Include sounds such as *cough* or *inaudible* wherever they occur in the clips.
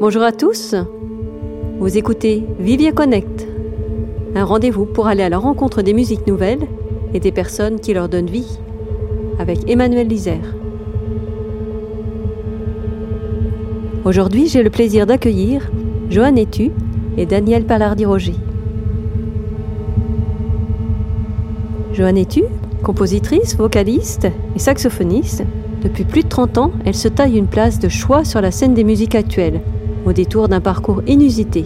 Bonjour à tous. Vous écoutez Vivia Connect, un rendez-vous pour aller à la rencontre des musiques nouvelles et des personnes qui leur donnent vie, avec Emmanuel Lisère. Aujourd'hui, j'ai le plaisir d'accueillir Joanne Etu et Daniel Palardi-Roger. Joanne Etu, compositrice, vocaliste et saxophoniste, depuis plus de 30 ans, elle se taille une place de choix sur la scène des musiques actuelles, au détour d'un parcours inusité.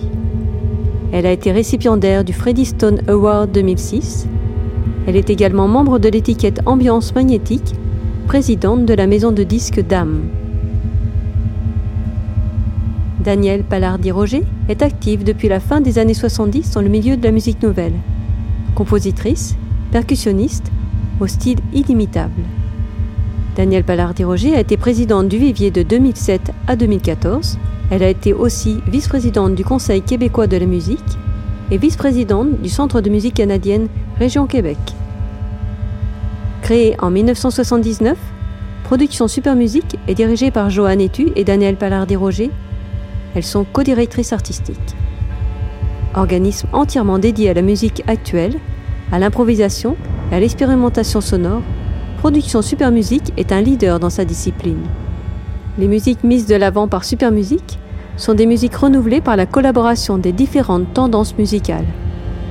Elle a été récipiendaire du Freddie Stone Award 2006. Elle est également membre de l'étiquette Ambiance Magnétique, présidente de la maison de disques Dame. Danielle Palardi-Roger est active depuis la fin des années 70 dans le milieu de la musique nouvelle. Compositrice, percussionniste, au style inimitable. Danielle Palardi-Roger a été présidente du Vivier de 2007 à 2014. Elle a été aussi vice-présidente du Conseil québécois de la musique et vice-présidente du Centre de musique canadienne Région Québec. Créée en 1979, Production Super Musique est dirigée par Joanne Etu et Danielle Palardi-Roger. Elles sont co-directrices artistiques. Organisme entièrement dédié à la musique actuelle, à l'improvisation et à l'expérimentation sonore, Production Super Musique est un leader dans sa discipline. Les musiques mises de l'avant par Super Musique sont des musiques renouvelées par la collaboration des différentes tendances musicales,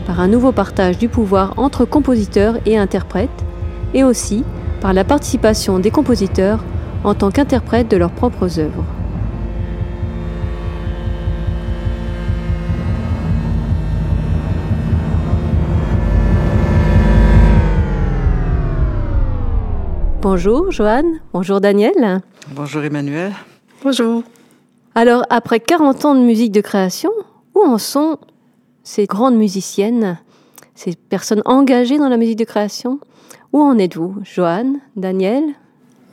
par un nouveau partage du pouvoir entre compositeurs et interprètes, et aussi par la participation des compositeurs en tant qu'interprètes de leurs propres œuvres. Bonjour Joanne, bonjour Daniel. Bonjour Emmanuel. Bonjour. Alors, après 40 ans de musique de création, où en sont ces grandes musiciennes, ces personnes engagées dans la musique de création? Où en êtes-vous, Joanne, Daniel?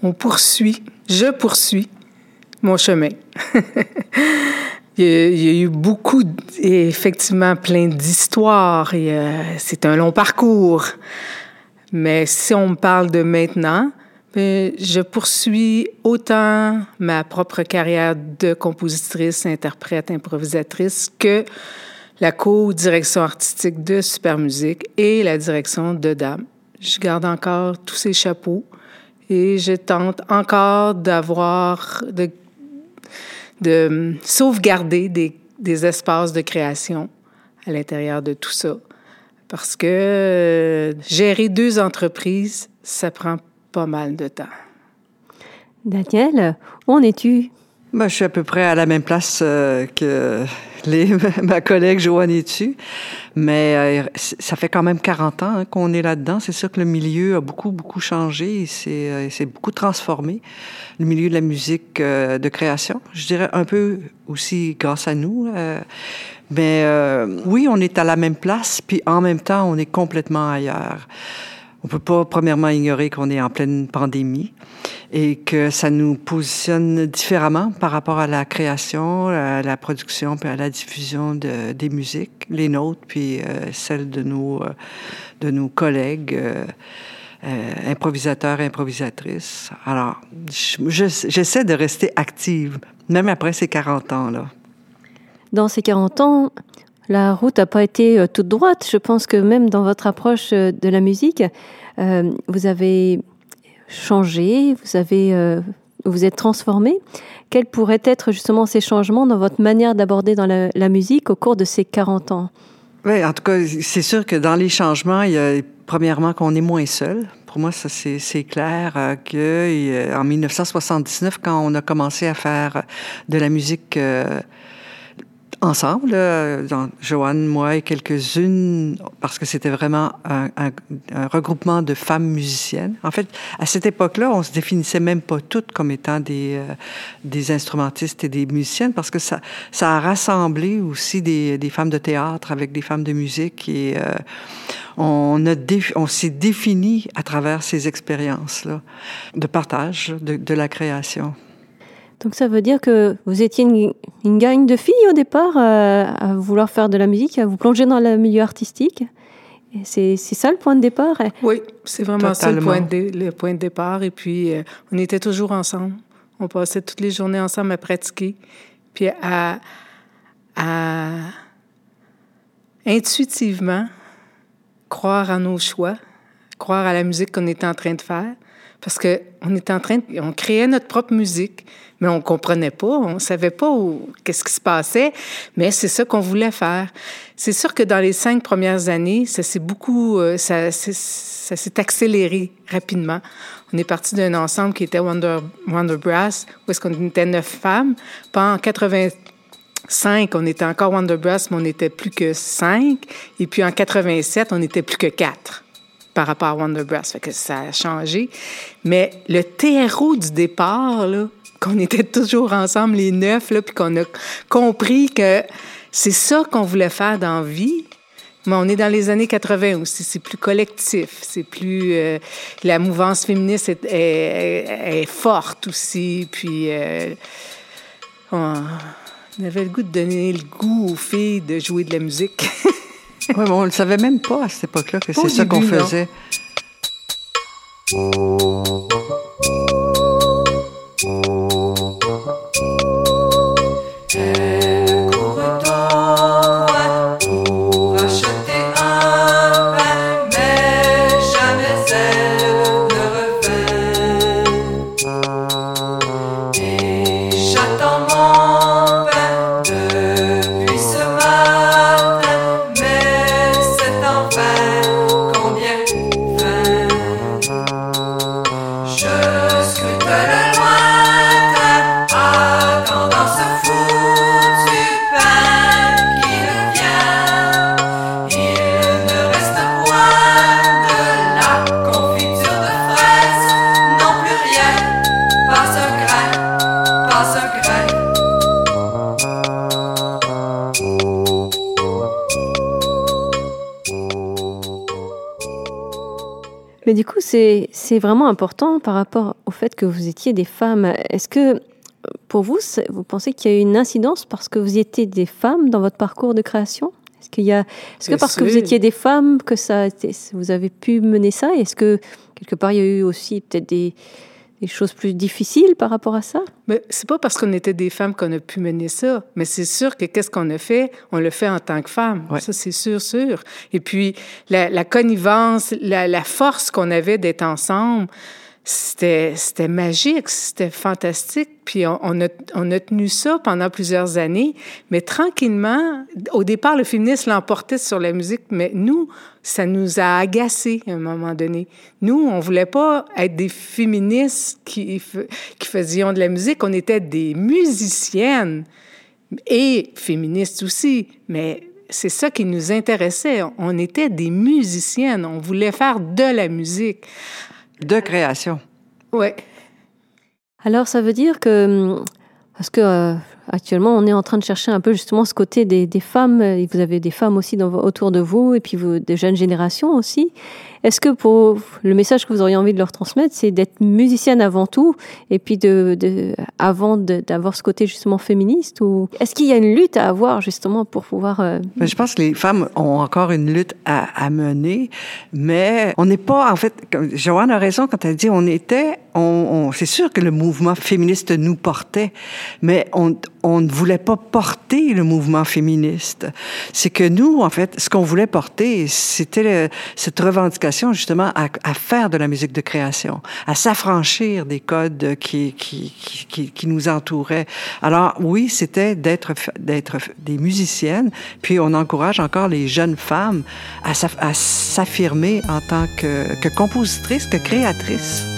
On poursuit, je poursuis mon chemin. *laughs* il, y a, eu beaucoup, effectivement, plein d'histoires. euh, C'est un long parcours. Mais si on me parle de maintenant, je poursuis autant ma propre carrière de compositrice, interprète, improvisatrice que la co-direction artistique de Super Musique et la direction de Dame. Je garde encore tous ces chapeaux et je tente encore d'avoir, de, de sauvegarder des, des espaces de création à l'intérieur de tout ça. Parce que euh, gérer deux entreprises, ça prend pas mal de temps. Daniel, où en es-tu? Ben, je suis à peu près à la même place euh, que les, *laughs* ma collègue Joanne est mais euh, ça fait quand même 40 ans hein, qu'on est là-dedans. C'est sûr que le milieu a beaucoup, beaucoup changé et s'est beaucoup transformé. Le milieu de la musique de création, je dirais un peu aussi grâce à nous. Mais euh, oui, on est à la même place, puis en même temps, on est complètement ailleurs. On peut pas, premièrement, ignorer qu'on est en pleine pandémie et que ça nous positionne différemment par rapport à la création, à la production, puis à la diffusion de, des musiques, les nôtres, puis euh, celles de nos, euh, de nos collègues. Euh, improvisateurs, improvisatrices. Alors, j'essaie de rester active, même après ces 40 ans-là dans ces 40 ans, la route n'a pas été euh, toute droite. Je pense que même dans votre approche euh, de la musique, euh, vous avez changé, vous avez, vous êtes transformé. Quels pourraient être justement ces changements dans votre manière d'aborder dans la, musique au cours de ces 40 ans? Oui, en tout cas, c'est sûr que dans les changements, il y a premièrement qu'on est moins seul. Pour moi, ça c'est clair que en 1979, quand on a commencé à faire de la musique ensemble, Joanne, moi et quelques-unes, parce que c'était vraiment un, regroupement de femmes musiciennes. En fait, à cette époque-là, on se définissait même pas toutes comme étant des, euh, des instrumentistes et des musiciennes, parce que ça, ça a rassemblé aussi des, des femmes de théâtre avec des femmes de musique et euh, on, a on s'est défini à travers ces expériences-là de partage de, de la création. Donc ça veut dire que vous étiez une, une gang de filles au départ euh, à vouloir faire de la musique, à vous plonger dans le milieu artistique. C'est ça le point de départ? Oui, c'est vraiment ça le point, de, le point de départ. Et puis, euh, on était toujours ensemble. On passait toutes les journées ensemble à pratiquer. puis à, à intuitivement croire à nos choix, croire à la musique qu'on était en train de faire, parce que on était en train, de, on créait notre propre musique, mais on comprenait pas, on savait pas qu'est-ce qui se passait, mais c'est ça qu'on voulait faire. C'est sûr que dans les cinq premières années, ça s'est beaucoup, euh, ça, s'est accéléré rapidement. On est parti d'un ensemble qui était Wonder, Wonder Brass, où est-ce qu'on était neuf femmes. Pas en 85, on était encore Wonder Brass, mais on n'était plus que cinq. Et puis en 87, on n'était plus que quatre par rapport à Wonder Brass. Que ça a changé. Mais le terreau du départ, là, qu'on était toujours ensemble, les neuf, là, puis qu'on a compris que c'est ça qu'on voulait faire dans vie. Mais on est dans les années 80 aussi. C'est plus collectif. C'est plus. Euh, la mouvance féministe est, est, forte aussi. Puis. Euh, on, avait le goût de donner le goût aux filles de jouer de la musique. *laughs* oui, mais on ne le savait même pas à cette époque-là que c'est ça qu'on faisait. C'est vraiment important par rapport au fait que vous étiez des femmes. Est-ce que pour vous, vous pensez qu'il y a eu une incidence parce que vous étiez des femmes dans votre parcours de création? Est-ce qu'il y a, est-ce que parce que vous étiez des femmes que ça, vous avez pu mener ça? Est-ce que quelque part il y a eu aussi peut-être des, des choses plus difficiles par rapport à ça? Mais c'est pas parce qu'on était des femmes qu'on a pu mener ça, mais c'est sûr que qu'est-ce qu'on a fait? On le fait en tant que femme. Ça, c'est sûr, sûr. Et puis, la, la connivence, la, la force qu'on avait d'être ensemble, c'était, c'était magique, c'était fantastique. Puis on, on, a, on, a, tenu ça pendant plusieurs années. Mais tranquillement, au départ, le féminisme l'emportait sur la musique, mais nous, ça nous a agacés à un moment donné. Nous, on voulait pas être des féministes qui, qui faisions de la musique, on était des musiciennes et féministes aussi. Mais c'est ça qui nous intéressait. On était des musiciennes, on voulait faire de la musique. De création. Oui. Alors, ça veut dire que, parce que euh, actuellement, on est en train de chercher un peu justement ce côté des, femmes, vous avez des femmes aussi autour de vous, et puis vous, des jeunes générations aussi. Est-ce que pour le message que vous auriez envie de leur transmettre, c'est d'être musicienne avant tout, et puis de, de avant d'avoir ce côté justement féministe, ou est-ce qu'il y a une lutte à avoir justement pour pouvoir euh... Je pense que les femmes ont encore une lutte à, à mener, mais on n'est pas en fait. Joanne a raison quand elle dit on était. On, on c'est sûr que le mouvement féministe nous portait, mais on, on ne voulait pas porter le mouvement féministe. C'est que nous, en fait, ce qu'on voulait porter, c'était cette revendication justement à, faire de la musique de création, à s'affranchir des codes qui, nous entouraient. Alors oui, c'était d'être des musiciennes, puis on encourage encore les jeunes femmes à s'affirmer en tant que, que compositrices, que créatrices.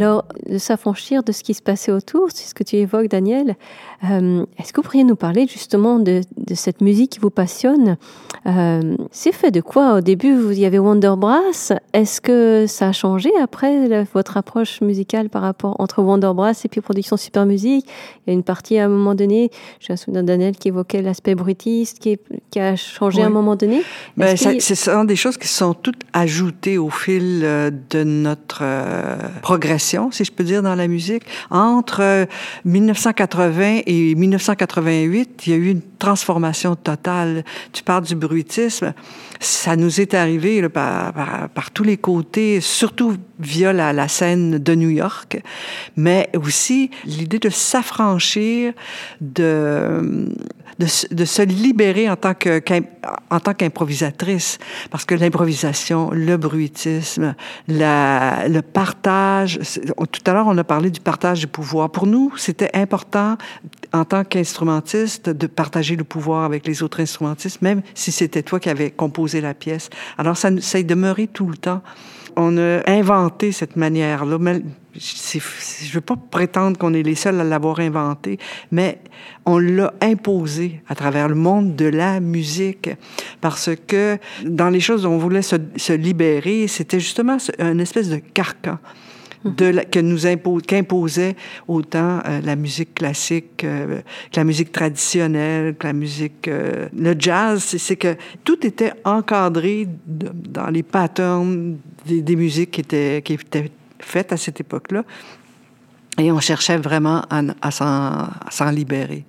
Alors, de s'affranchir de ce qui se passait autour, c'est ce que tu évoques, Daniel. Euh, est-ce que vous pourriez nous parler justement de, cette musique qui vous passionne? Euh, C'est fait de quoi? Au début, vous y avait Wonder Brass. Est-ce que ça a changé après votre approche musicale par rapport entre Wonder Brass et puis Production Super Musique? Il y a une partie à un moment donné, j'ai un souvenir Daniel qui évoquait l'aspect brutiste, qui, a changé à un moment donné. Ben, c'est des choses qui sont toutes ajoutées au fil euh, de notre progression, si je peux dire, dans la musique. Entre 1980 et 1988, il y a eu une transformation totale. Tu parles du bruitisme. Ça nous est arrivé par, tous les côtés, surtout via la, scène de New York, mais aussi l'idée de s'affranchir, de, de, de, se libérer en tant que, en tant qu'improvisatrice, parce que l'improvisation, le bruitisme, la, le partage, tout à l'heure on a parlé du partage du pouvoir. Pour nous, c'était important en tant qu'instrumentiste de partager le pouvoir avec les autres instrumentistes, même si c'était toi qui avais composé la pièce. Alors ça, ça est demeuré tout le temps. On a inventé cette manière-là. Je ne veux pas prétendre qu'on est les seuls à l'avoir inventé, mais on l'a imposé à travers le monde de la musique. Parce que dans les choses dont on voulait se, se libérer, c'était justement une espèce de carcan de que nous impose, qu'imposait autant euh, la musique classique euh, que la musique traditionnelle, que la musique... Euh, le jazz, c'est que tout était encadré dans les patterns des, des, musiques qui étaient, qui étaient faites à cette époque-là. Et on cherchait vraiment à, à s'en libérer.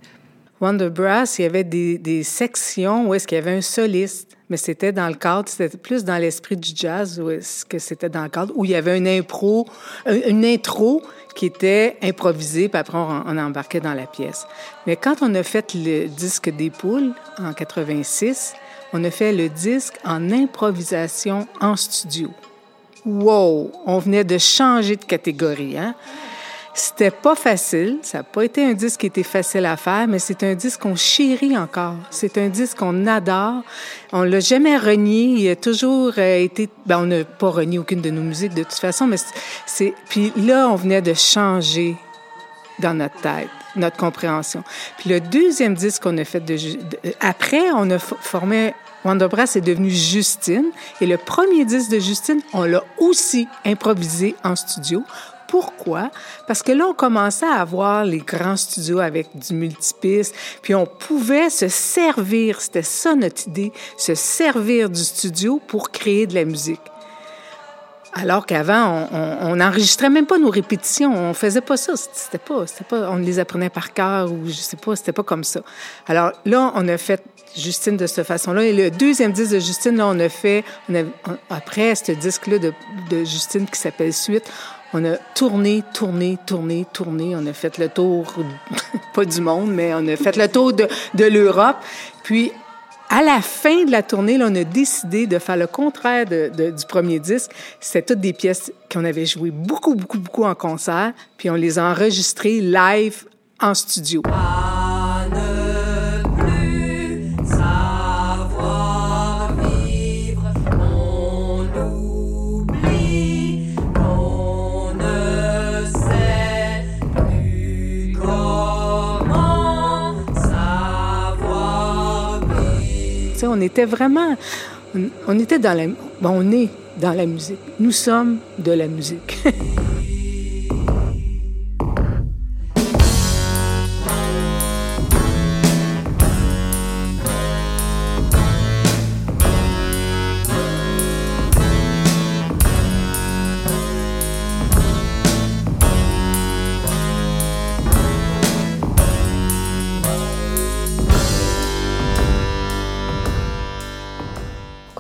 Wonder Brass, il y avait des, des sections où est-ce qu'il y avait un soliste mais c'était dans le cadre, c'était plus dans l'esprit du jazz, que c'était dans le cadre où il y avait une impro, une intro qui était improvisée, puis après on, embarquait dans la pièce. Mais quand on a fait le disque des poules en 86, on a fait le disque en improvisation en studio. Wow! On venait de changer de catégorie, hein? C'était pas facile. Ça n'a pas été un disque qui était facile à faire, mais c'est un disque qu'on chérit encore. C'est un disque qu'on adore. On l'a jamais renié. Il a toujours euh, été. Ben, on n'a pas renié aucune de nos musiques de toute façon, mais c'est. Puis là, on venait de changer dans notre tête notre compréhension. Puis le deuxième disque qu'on a fait de, après, on a formé Wonderbrass est devenu Justine et le premier disque de Justine, on l'a aussi improvisé en studio pourquoi? Parce que là, on commençait à avoir les grands studios avec du multipiste, puis on pouvait se servir, c'était ça notre idée, se servir du studio pour créer de la musique. Alors qu'avant, on n'enregistrait même pas nos répétitions, on faisait pas ça, c'était pas, pas, on les apprenait par cœur ou je sais pas, c'était pas comme ça. Alors là, on a fait Justine de cette façon-là. Et le deuxième disque de Justine, là, on a fait, après ce disque-là de, de Justine qui s'appelle Suite, on a tourné, tourné, tourné, tourné. On a fait le tour, *laughs* pas du monde, mais on a fait le tour de, l'Europe. Puis, à la fin de la tournée, on a décidé de faire le contraire du premier disque. C'était toutes des pièces qu'on avait jouées beaucoup, beaucoup, beaucoup en concert, puis on les a enregistrées live en studio. On était vraiment, on, était dans la, on est dans la musique. Nous sommes de la musique. *laughs*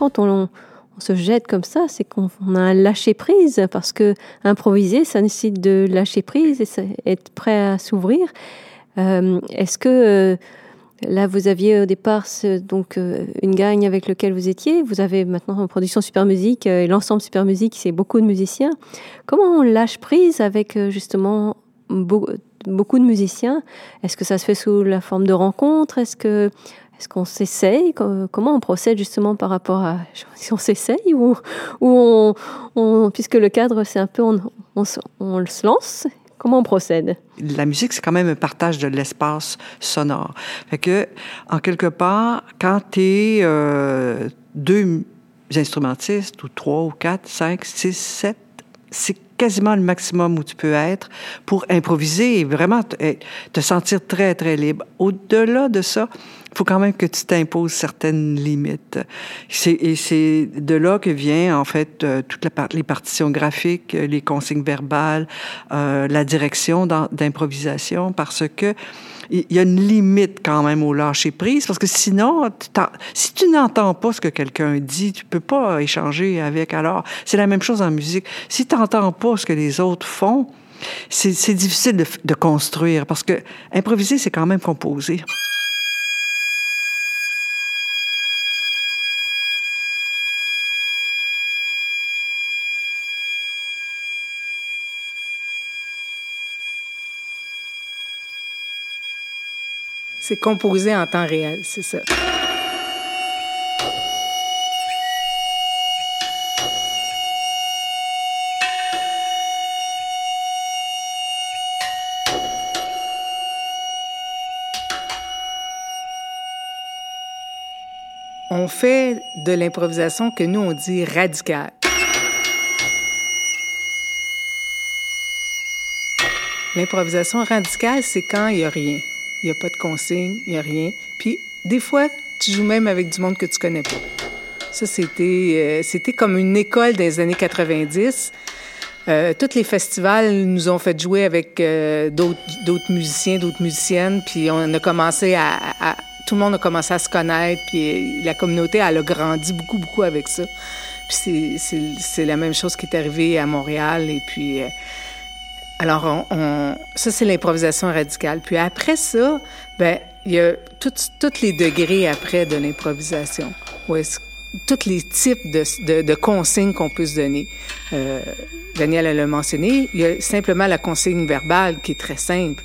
quand on, se jette comme ça, c'est qu'on a un lâcher prise parce que improviser, ça nécessite de lâcher prise et être prêt à s'ouvrir. Euh, est-ce que euh, là vous aviez au départ donc euh, une gagne avec lequel vous étiez, vous avez maintenant en production Super Musique et l'ensemble Super Musique, c'est beaucoup de musiciens. Comment on lâche prise avec justement beaucoup de musiciens? Est-ce que ça se fait sous la forme de rencontres? Est-ce que est-ce qu'on s'essaye Comment on procède justement par rapport à si on s'essaye ou, ou on, puisque le cadre c'est un peu on, on, on se lance Comment on procède? La musique, c'est quand même un partage de l'espace sonore. Fait que, en quelque part, quand tu es euh, deux instrumentistes, ou trois, ou quatre, cinq, six, sept, c'est quasiment le maximum où tu peux être pour improviser et vraiment te, eh, sentir très, très libre. Au-delà de ça, il faut quand même que tu t'imposes certaines limites. Et c'est de là que vient, en fait, euh, toutes les partitions graphiques, les consignes verbales, euh, la direction d'improvisation, parce que il y a une limite quand même au lâcher prise, parce que sinon, si tu n'entends pas ce que quelqu'un dit, tu peux pas échanger avec. Alors, c'est la même chose en musique. Si tu n'entends pas ce que les autres font, c'est difficile de, de construire, parce que improviser, c'est quand même composer. C'est composé en temps réel, c'est ça. On fait de l'improvisation que nous, on dit radicale. L'improvisation radicale, c'est quand il n'y a rien il n'y a pas de consigne, il n'y a rien. Puis des fois, tu joues même avec du monde que tu connais pas. Ça, c'était, euh, c'était comme une école des années 90. Euh, tous les festivals nous ont fait jouer avec euh, d'autres, musiciens, d'autres musiciennes, puis on a commencé à, Tout le monde a commencé à se connaître, puis la communauté, elle a grandi beaucoup, beaucoup avec ça. Puis c'est, c'est, la même chose qui est arrivée à Montréal, et puis... Alors, on, ça, c'est l'improvisation radicale. Puis après ça, ben, il y a tous les degrés après de l'improvisation. tous les types de, de, consignes qu'on peut se donner. Euh, Daniel l'a mentionné, il y a simplement la consigne verbale qui est très simple.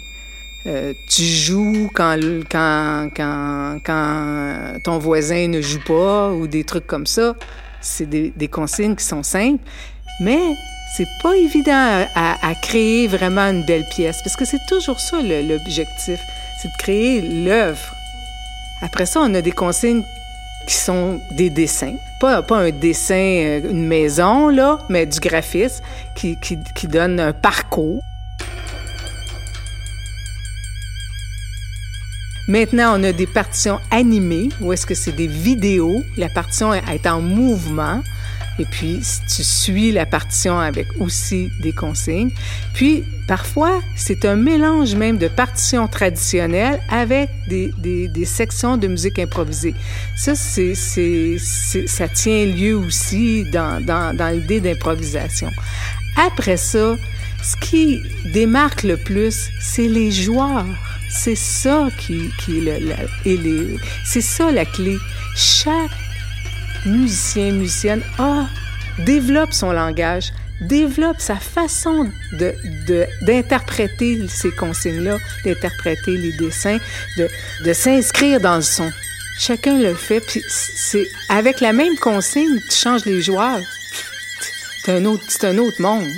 Euh, tu joues quand, quand, quand, quand ton voisin ne joue pas ou des trucs comme ça. C'est des, des consignes qui sont simples. Mais c'est pas évident à, créer vraiment une belle pièce, parce que c'est toujours ça l'objectif, c'est de créer l'œuvre. Après ça, on a des consignes qui sont des dessins. Pas, pas un dessin, euh, une maison, là, mais du graphisme qui, qui, qui donne un parcours. Maintenant, on a des partitions animées, où est-ce que c'est des vidéos. La partition est en mouvement. Et puis, tu suis la partition avec aussi des consignes. Puis, parfois, c'est un mélange même de partitions traditionnelles avec des, des, des sections de musique improvisée. Ça, c'est, c'est, ça tient lieu aussi dans, dans, dans l'idée d'improvisation. Après ça, ce qui démarque le plus, c'est les joueurs. C'est ça qui, qui le, le, c'est ça la clé. Chaque musicien, musicienne, ah, développe son langage, développe sa façon de, d'interpréter ces consignes-là, d'interpréter les dessins, de, de s'inscrire dans le son. Chacun le fait, puis c'est avec la même consigne, tu changes les joueurs. C'est un autre, c'est un autre monde.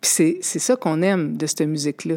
Puis c'est ça qu'on aime de cette musique-là.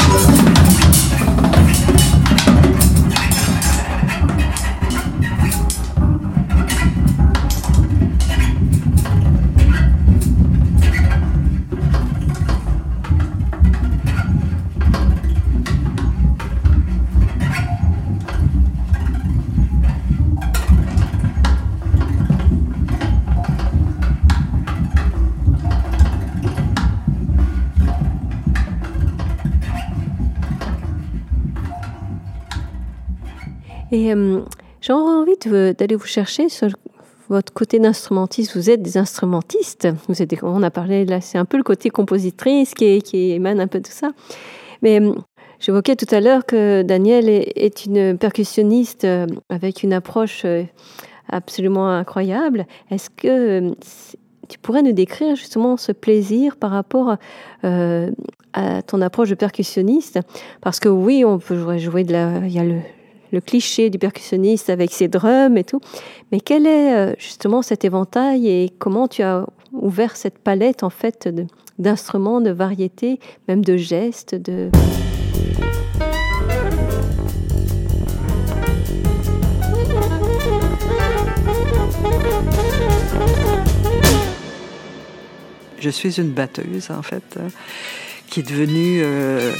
Et euh, envie d'aller vous chercher sur votre côté d'instrumentiste. Vous êtes des instrumentistes. Vous êtes, on a parlé là, c'est un peu le côté compositrice qui, émane un peu de ça. Mais hum, j'évoquais tout à l'heure que Daniel est, une percussionniste euh, avec une approche euh, absolument incroyable. Est-ce que tu pourrais nous décrire justement ce plaisir par rapport euh, à ton approche de percussionniste? Parce que oui, on peut jouer, de la, le cliché du percussionniste avec ses drums et tout. Mais quel est euh, justement cet éventail et comment tu as ouvert cette palette en fait d'instruments, de, variétés, même de gestes, de... Je suis une batteuse en fait, qui est devenue euh,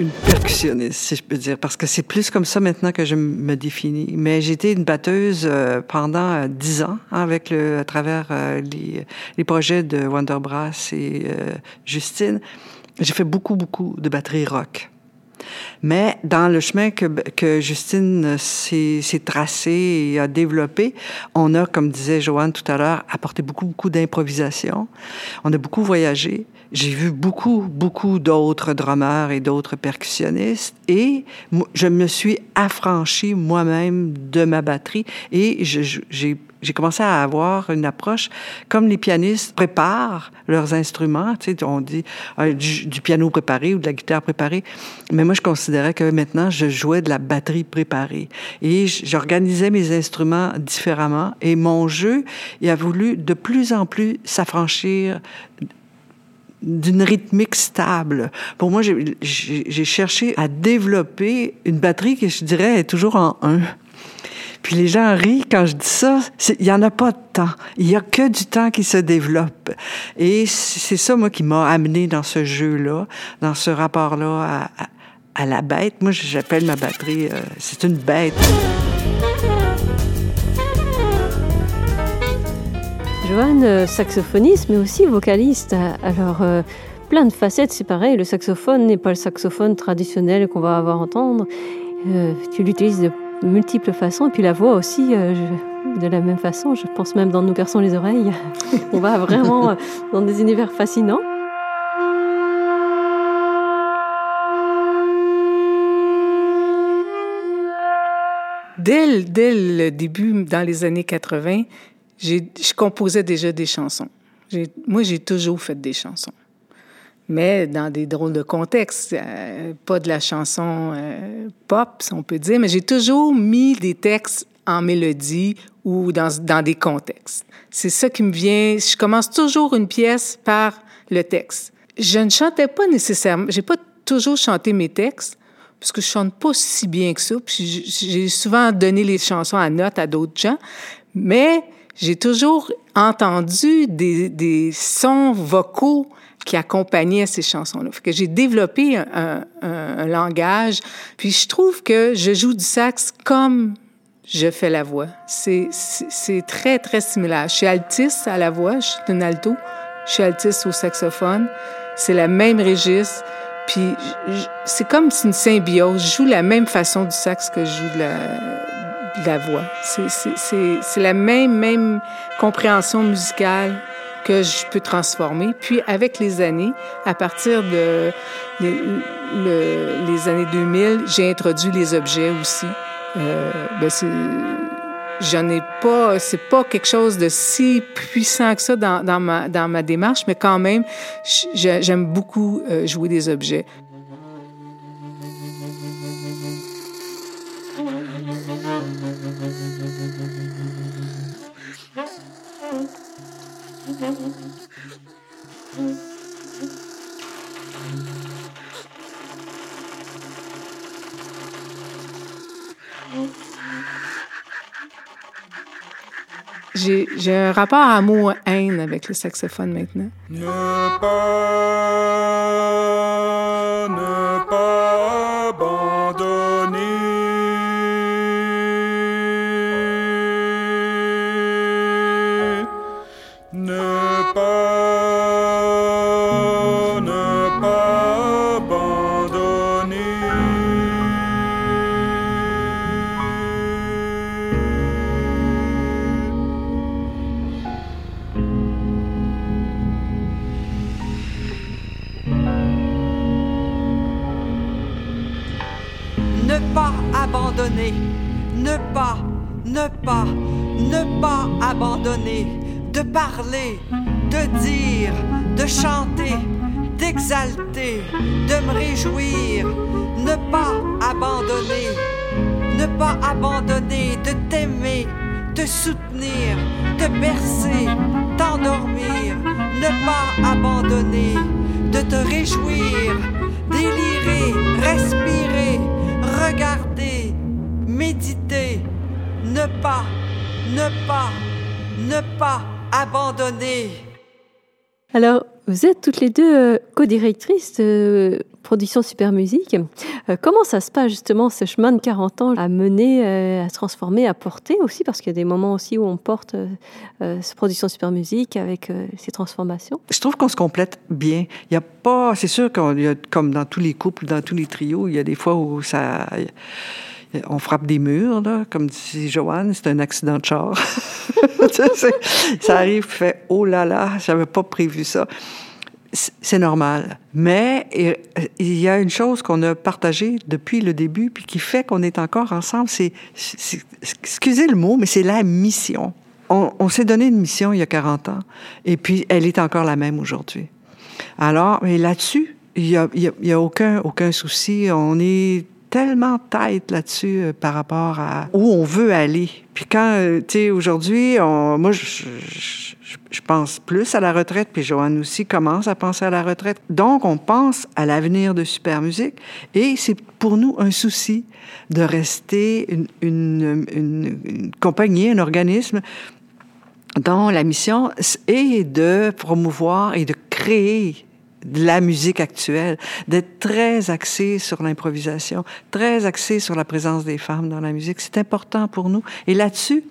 une percussionniste, si je peux dire, parce que c'est plus comme ça maintenant que je me définis. Mais été une batteuse euh, pendant euh, dix ans avec le, à travers euh, les, projets de Wonderbrass et Justine. J'ai fait beaucoup, beaucoup de batterie rock. Mais dans le chemin que Justine s'est tracé et a développé, on a, comme disait Joanne tout à l'heure, apporté beaucoup, beaucoup d'improvisation. On a beaucoup voyagé. J'ai vu beaucoup, beaucoup d'autres drummers et d'autres percussionnistes et je me suis affranchi moi-même de ma batterie et j'ai j'ai commencé à avoir une approche comme les pianistes préparent leurs instruments. Tu sais, on dit euh, du, piano préparé ou de la guitare préparée. Mais moi, je considérais que maintenant, je jouais de la batterie préparée. Et j'organisais mes instruments différemment. Et mon jeu, il a voulu de plus en plus s'affranchir d'une rythmique stable. Pour moi, j'ai cherché à développer une batterie qui, je dirais, est toujours en un. Puis les gens rient quand je dis ça. Il n'y en a pas de temps. Il n'y a que du temps qui se développe. Et c'est ça, moi, qui m'a amené dans ce jeu-là, dans ce rapport-là à, la bête. Moi, j'appelle ma batterie, euh, c'est une bête. Joanne, euh, saxophoniste, mais aussi vocaliste. Alors, euh, plein de facettes, c'est pareil. Le saxophone n'est pas le saxophone traditionnel qu'on va avoir entendre. tu l'utilises de multiples façons. Et puis la voix aussi, euh, de la même façon. Je pense même dans Nous perçons les oreilles. *laughs* On va vraiment euh, dans des univers fascinants. Dès, dès le début, dans les années 80, je composais déjà des chansons. Moi, j'ai toujours fait des chansons mais dans des drôles de contextes, euh, pas de la chanson euh, pop, si on peut dire, mais j'ai toujours mis des textes en mélodie ou dans, dans des contextes. C'est ça qui me vient. Je commence toujours une pièce par le texte. Je ne chantais pas nécessairement, j'ai pas toujours chanté mes textes, parce que je chante pas si bien que ça. J'ai souvent donné les chansons à notes à d'autres gens, mais j'ai toujours entendu des, des sons vocaux qui accompagnait ces chansons-là. que j'ai développé un, langage, puis je trouve que je joue du sax comme je fais la voix. C'est très, très similaire. Je suis altiste à la voix, je suis une alto, je suis altiste au saxophone. C'est la même registre. Puis c'est comme une symbiose. Je joue la même façon du sax que je joue de la, la voix. C'est la même, même compréhension musicale que je peux transformer. Puis avec les années, à partir de les, les années 2000, j'ai introduit les objets aussi. Euh, ben J'en ai pas, c'est pas quelque chose de si puissant que ça dans, dans, ma, dans ma démarche, mais quand même, j'aime beaucoup euh, jouer des objets. J'ai un rapport amour-haine avec le saxophone maintenant. Parler, de dire, de chanter, d'exalter, de me réjouir, ne pas abandonner, ne pas abandonner, de t'aimer, te soutenir, te bercer, t'endormir, ne pas abandonner, de te réjouir, délirer, respirer, regarder, méditer, ne pas, ne pas, ne pas abandonner. Alors, vous êtes toutes les deux euh, co-directrices de Production Super Musique. Euh, comment ça se passe justement ce chemin de 40 ans à mener, euh, à transformer, à porter aussi? Parce qu'il y a des moments aussi où on porte cette Production Super Musique avec ces transformations. Je trouve qu'on se complète bien. Il y a pas, c'est sûr qu'il y a comme dans tous les couples, dans tous les trios, il y a des fois où ça on frappe des murs, là, comme dit Joanne, c'est un accident de char. *laughs* ça arrive, fait oh là là, j'avais pas prévu ça. C'est normal. Mais il y a une chose qu'on a partagée depuis le début, puis qui fait qu'on est encore ensemble, c'est, excusez le mot, mais c'est la mission. On, s'est donné une mission il y a 40 ans, et puis elle est encore la même aujourd'hui. Alors, là-dessus, il n'y a, y a aucun, aucun souci. On est tellement tête là-dessus euh, par rapport à où on veut aller. Puis quand, euh, tu sais, aujourd'hui, moi, je, pense plus à la retraite, puis Joanne aussi commence à penser à la retraite. Donc, on pense à l'avenir de Super Musique, et c'est pour nous un souci de rester une compagnie, un organisme dont la mission est de promouvoir et de créer de la musique actuelle, d'être très axé sur l'improvisation, très axé sur la présence des femmes dans la musique. C'est important pour nous. Et là-dessus,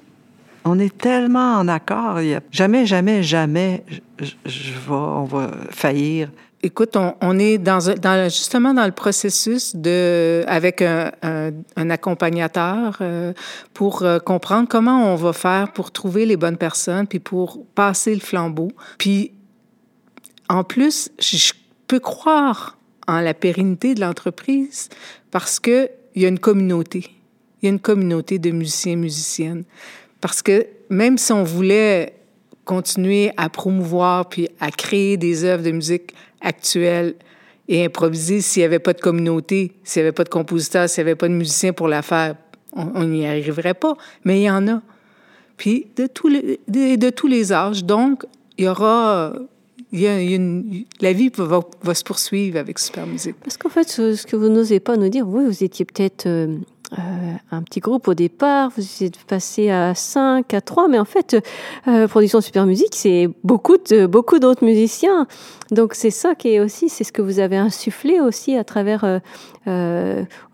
on est tellement en accord. Il y a jamais, jamais, jamais, je, je on va faillir. Écoute, on, est dans, justement dans le processus de, avec un, un, accompagnateur euh, pour euh, comprendre comment on va faire pour trouver les bonnes personnes, puis pour passer le flambeau. Puis en plus, je peux croire en la pérennité de l'entreprise parce qu'il y a une communauté. Il y a une communauté de musiciens et musiciennes. Parce que même si on voulait continuer à promouvoir puis à créer des œuvres de musique actuelles et improvisées, s'il n'y avait pas de communauté, s'il n'y avait pas de compositeurs, s'il n'y avait pas de musiciens pour la faire, on n'y arriverait pas. Mais il y en a. Puis de tous les, de tous les âges. Donc, il y aura la vie va, se poursuivre avec Super Musique. Parce qu'en fait, ce, que vous n'osez pas nous dire, vous, vous étiez peut-être euh, euh, un petit groupe au départ, vous êtes passé à 5, à 3, mais en fait, euh, Production Super Musique, c'est beaucoup beaucoup d'autres musiciens. Donc c'est ça qui est aussi, c'est ce que vous avez insufflé aussi à travers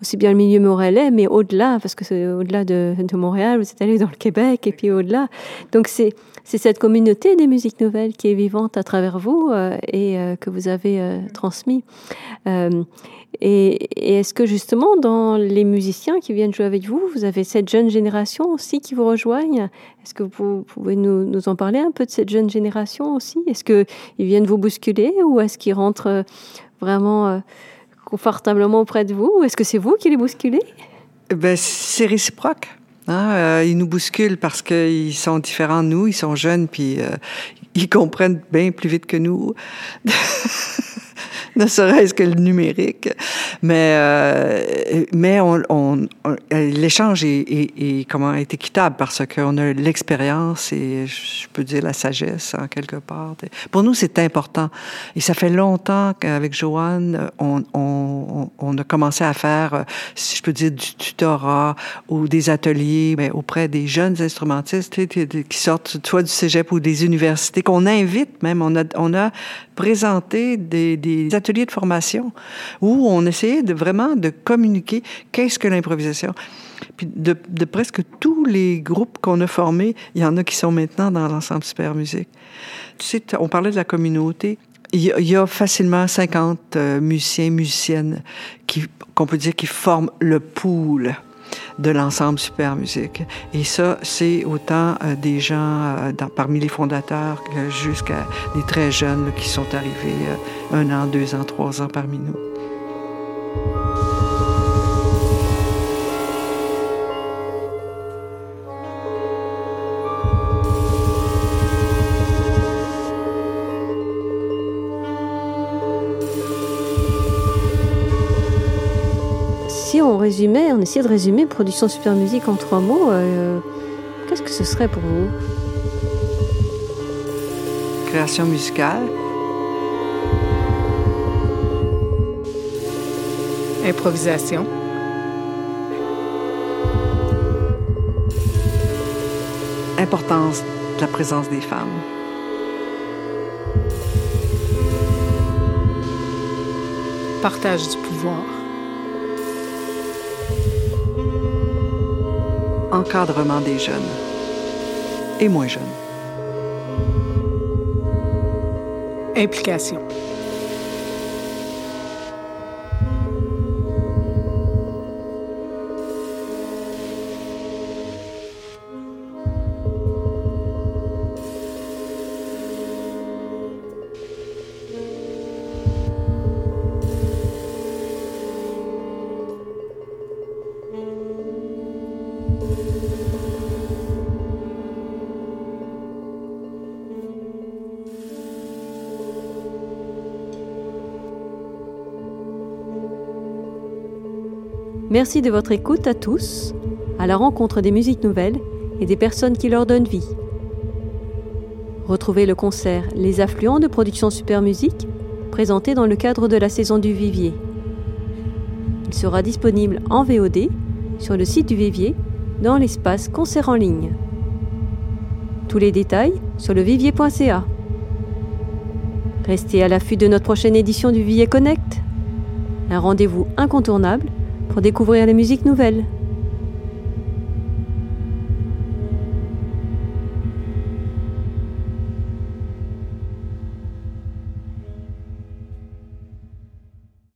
aussi bien le milieu montréalais, mais au-delà, parce que c'est au-delà de, Montréal, vous êtes allé dans le Québec et puis au-delà. Donc c'est cette communauté des musiques nouvelles qui est vivante à travers vous euh, et euh, que vous avez euh, transmis. Et, est-ce que justement, dans les musiciens qui viennent jouer avec vous, vous avez cette jeune génération aussi qui vous rejoignent? Est-ce que vous pouvez nous, en parler un peu de cette jeune génération aussi? Est-ce qu'ils viennent vous bousculer ou est-ce qu'ils rentrent vraiment confortablement auprès de vous? Ou est-ce que c'est vous qui les bousculez? Ben, C'est réciproque. Hein, euh, ils nous bousculent parce qu'ils sont différents de nous, ils sont jeunes, puis euh, ils comprennent bien plus vite que nous. *laughs* ne serait-ce que le numérique. Mais, euh, mais on, on, l'échange est, est, comment, est équitable parce qu'on a l'expérience et je peux dire la sagesse en quelque part. Pour nous, c'est important. Et ça fait longtemps qu'avec Joanne, on, on, on, a commencé à faire, si je peux dire, du tutorat ou des ateliers mais auprès des jeunes instrumentistes qui sortent soit du cégep ou des universités, qu'on invite même. On a, on a présenté des, des ateliers de formation où on essayait de vraiment de communiquer qu'est-ce que l'improvisation. Puis de, presque tous les groupes qu'on a formés, il y en a qui sont maintenant dans l'ensemble Super Musique. Tu sais, on parlait de la communauté. Il y, a, facilement 50 euh, musiciens, musiciennes qui, qu'on peut dire qui forment le pool de l'ensemble Super Musique. Et ça, c'est autant euh, des gens euh, parmi les fondateurs jusqu'à des très jeunes qui sont arrivés euh, un an, deux ans, trois ans parmi nous. Résumait, on essayait de résumer Production Super Musique en trois mots, euh, qu'est-ce que ce serait pour vous? Création musicale, Improvisation. importance de la présence des femmes. Partage du pouvoir. Encadrement des jeunes et moins jeunes. Implication. Merci de votre écoute à tous, à la rencontre des musiques nouvelles et des personnes qui leur donnent vie. Retrouvez le concert Les affluents de production Super Musique, présenté dans le cadre de la saison du Vivier. Il sera disponible en VOD sur le site du Vivier dans l'espace concert en ligne. Tous les détails sur le vivier.ca. Restez à l'affût de notre prochaine édition du Vivier Connect, un rendez-vous incontournable pour découvrir les musiques nouvelles.